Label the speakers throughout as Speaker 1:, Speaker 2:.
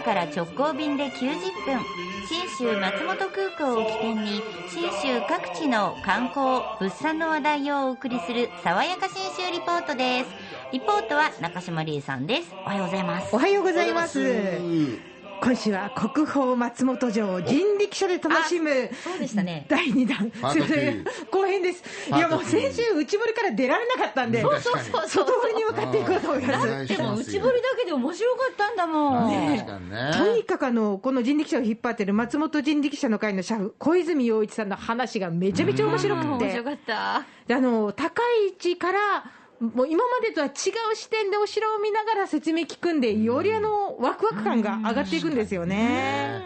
Speaker 1: 岡から直行便で90分。信州松本空港を起点に信州各地の観光物産の話題をお送りする爽やか信州リポートです。リポートは中島理恵さんです。おはようございます。
Speaker 2: おはようございます。今週は国宝松本城人力車で楽しむ
Speaker 1: そうでしたね。
Speaker 2: 第2弾
Speaker 3: パート2
Speaker 2: 後編です。いやもう先週内堀から出られなかったんで
Speaker 3: そうそうそう
Speaker 2: 外堀に向かっていこうと思います。
Speaker 3: だって
Speaker 1: でも内堀だけで面白かったんだもん、
Speaker 2: ね
Speaker 3: ね。
Speaker 2: とにかくあのこの人力車を引っ張ってる松本人力車の会の社夫小泉洋一さんの話がめちゃめちゃ面白くて。
Speaker 1: 面白かった。
Speaker 2: であの高い位置からもう今までとは違う視点でお城を見ながら説明聞くんで、よりあのワクワク感が上がっていくんですよね。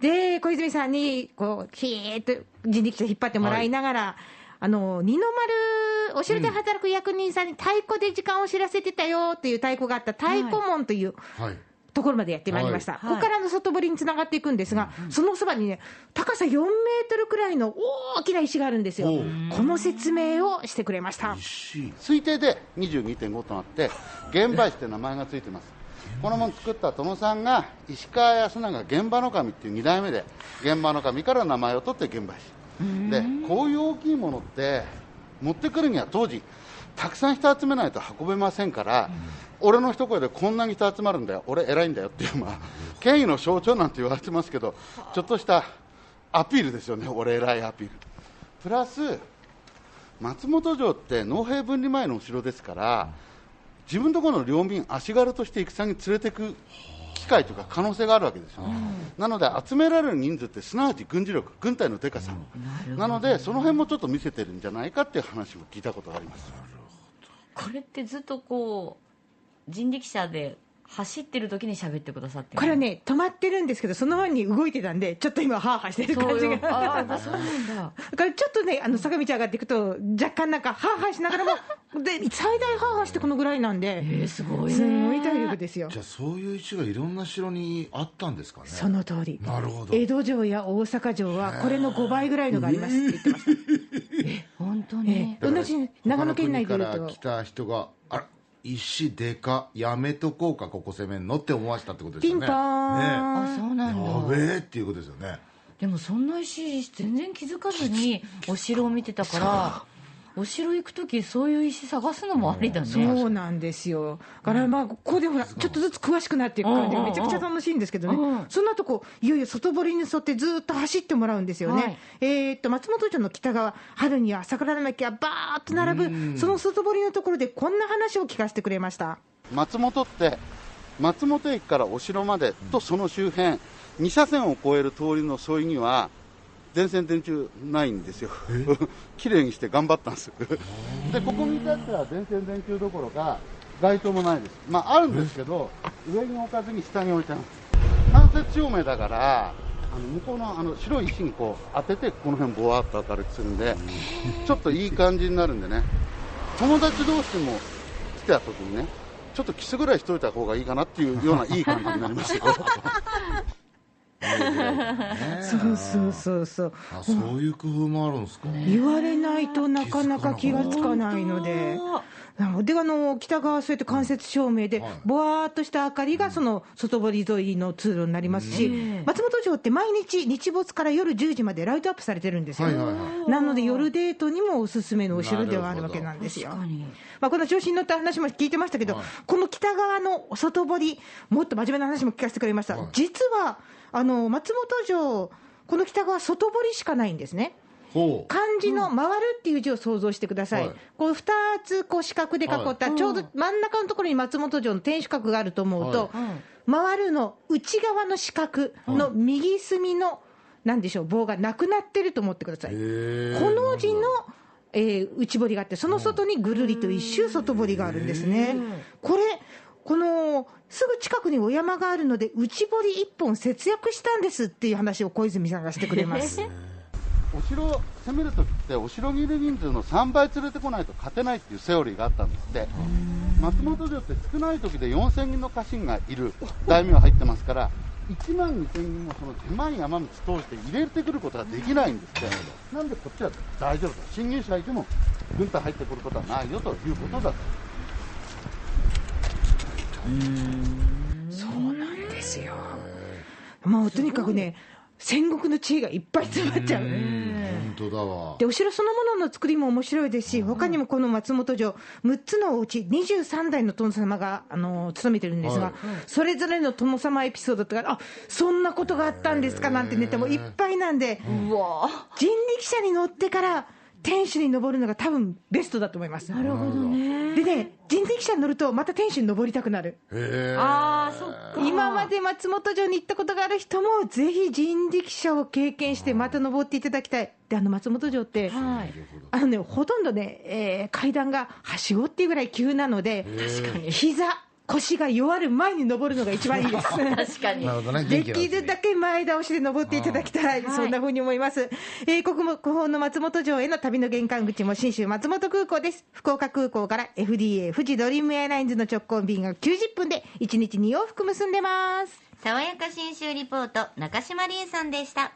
Speaker 2: で、小泉さんにこう、ひーっと人力車引っ張ってもらいながら、あの二の丸、お城で働く役人さんに太鼓で時間を知らせてたよっていう太鼓があった太鼓門という
Speaker 3: はい
Speaker 2: ところまでやってまいりました、
Speaker 1: はい。
Speaker 2: ここからの外堀につながっていくんですが、そのそばにね、高さ4メートルくらいの大きな石があるんですよ。この説明をしてくれました。
Speaker 4: 推定で22.5となって現場石って名前がついてます。この門作った殿さんが石川康永現場の神っていう2代目で現場の神から名前を取って現場石でこういう大きいものって持ってくるには当時たくさん人集めないと運べませんから、俺の一声でこんなに人集まるんだよ。俺偉いんだよっていう、まあ、権威の象徴なんて言われてますけどちょっとしたアピールですよね。俺偉いアピール。プラス松本城って農兵分離前のお城ですから自分のところの領民足軽として戦に連れていく機会というか可能性があるわけですよ、なので集められる人数ってすなわち軍事力軍隊のでかさ、なのでその辺もちょっと見せてるんじゃないかっていう話も聞いたことがあります
Speaker 1: これってずっとこう人力車で走ってる時に喋ってくださってる
Speaker 2: これはね、止まってるんですけど、その前に動いてたんで、ちょっと今、ハーハーしてる感じが。
Speaker 1: ああそうなんだ
Speaker 2: だからちょっとね、あの坂道上がっていくと、若干なんか、ハーハーしながらも、で最大ハーハーしてこのぐらいなんで、
Speaker 1: えー、すごいね
Speaker 2: すごい体力ですよ。
Speaker 3: じゃあそういう石がいろんな城にあったんですかね？
Speaker 2: その通り。
Speaker 3: なるほど
Speaker 2: 江戸城や大阪城は、これの5倍ぐらいのがありますって言ってました。
Speaker 1: 本 当に、
Speaker 2: ええ。同じ長野県内で
Speaker 3: から来た人があら石でかやめとこうかここ攻めんのって思わせたってことですよね。
Speaker 2: ピンポーン。
Speaker 3: ね
Speaker 1: あそうなんだ。
Speaker 3: やべえっていうことですよね。
Speaker 1: でもそんな石全然気づかずにお城を見てたからお城行く時そういう石探すのもありだね
Speaker 2: そうなんですよ。だからまあ、ここでほら、ちょっとずつ詳しくなっていく感じがめちゃくちゃ楽しいんですけどね。その後こう、いよいよ外堀に沿ってずっと走ってもらうんですよ
Speaker 1: はい
Speaker 2: ね。えーっと、松本城の北側、春には桜並木がバーっと並ぶ、その外堀のところでこんな話を聞かせてくれました。
Speaker 4: 松本って松本駅からお城までとその周辺2車線を越える通りの沿いには電線電柱ないんですよ。綺麗にして頑張ったんです。でここに至っては電線電柱どころか街灯もないです。まああるんですけど上に置かずに下に置いてあるんです。間接照明だからあの向こうのあの白い石にこう当ててこの辺ぼわっと明るくするんでちょっといい感じになるんでね。友達同士でも来た時にねちょっとキスぐらいしといた方がいいかなっていうようないい感じになりますよ
Speaker 2: そうそうそうそう。
Speaker 3: あそういう工夫もあるんですか、
Speaker 2: 言われないとなかなか気がつかないので。なのであの北側、そうやって間接照明で
Speaker 3: はい、
Speaker 2: ぼわーっとした明かりがその外堀沿いの通路になりますし、松本城って毎日、日没から夜10時までライトアップされてるんですよ。なので、夜デートにもおすすめのお城ではあるわけなんですよ。
Speaker 1: 確かに
Speaker 2: まあ、この調子に乗った話も聞いてましたけど、
Speaker 3: はい。
Speaker 2: この北側の外堀、もっと真面目な話も聞かせてくれました、
Speaker 3: はい。
Speaker 2: 実はあの松本城、この北側、外堀しかないんですね。漢字の回るっていう字を想像してください。
Speaker 3: はい。
Speaker 2: こう2つこう四角で囲った、ちょうど真ん中のところに松本城の天守閣があると思うと、回るの内側の四角の右隅の、なんでしょう、棒がなくなってると思ってください。この字の、えー内堀があって、その外にぐるりと一周外堀があるんですね。これこのすぐ近くにお山があるので、内堀1本節約したんですっていう話を小泉さんがしてくれます。
Speaker 4: お城を攻めるときってお城にいる人数の3倍連れてこないと勝てないっていうセオリーがあったんですって。松本城って少ない時で4000人の家臣がいる。大名入ってますから1万2000人もその狭い山道通して入れてくることができないんですって。なんでこっちは大丈夫だ。侵入者がいても軍隊入ってくることはないよということだと
Speaker 2: そうなんですよ。もうとにかくね、戦国の知恵がいっぱい詰まっちゃう。
Speaker 3: 本当だわ。
Speaker 2: でお城そのものの作りも面白いですし、他にもこの松本城、6つのお家、23代の殿様が、あの務めてるんですが、
Speaker 3: はい。
Speaker 2: それぞれの殿様エピソードとか、あそんなことがあったんですかなんてネタもいっぱいなんで、人力車に乗ってから天守に登るのが多分ベストだと思います。
Speaker 1: なるほどね
Speaker 2: でね、人力車に乗ると、また天守に登りたくなる。
Speaker 3: へえ
Speaker 1: ああそっか
Speaker 2: 今まで松本城に行ったことがある人も、ぜひ人力車を経験して、また登っていただきたい。で、あの松本城って、
Speaker 1: はい
Speaker 2: あのね、ほとんどね、えー階段がはしごっていうぐらい急なので、確かに膝、腰が弱る前に登るのが一番いいです。
Speaker 1: 確かに
Speaker 3: なるほどね
Speaker 2: できるだけ前倒しで登っていただきたい、
Speaker 1: はい
Speaker 2: そんな風に思います。えー、国も国宝の松本城への旅の玄関口も信州松本空港です。福岡空港から FDA 富士ドリームエアラインズの直行便が90分で1日2往復結んでます。
Speaker 1: 爽やか新州リポート中島理恵さんでした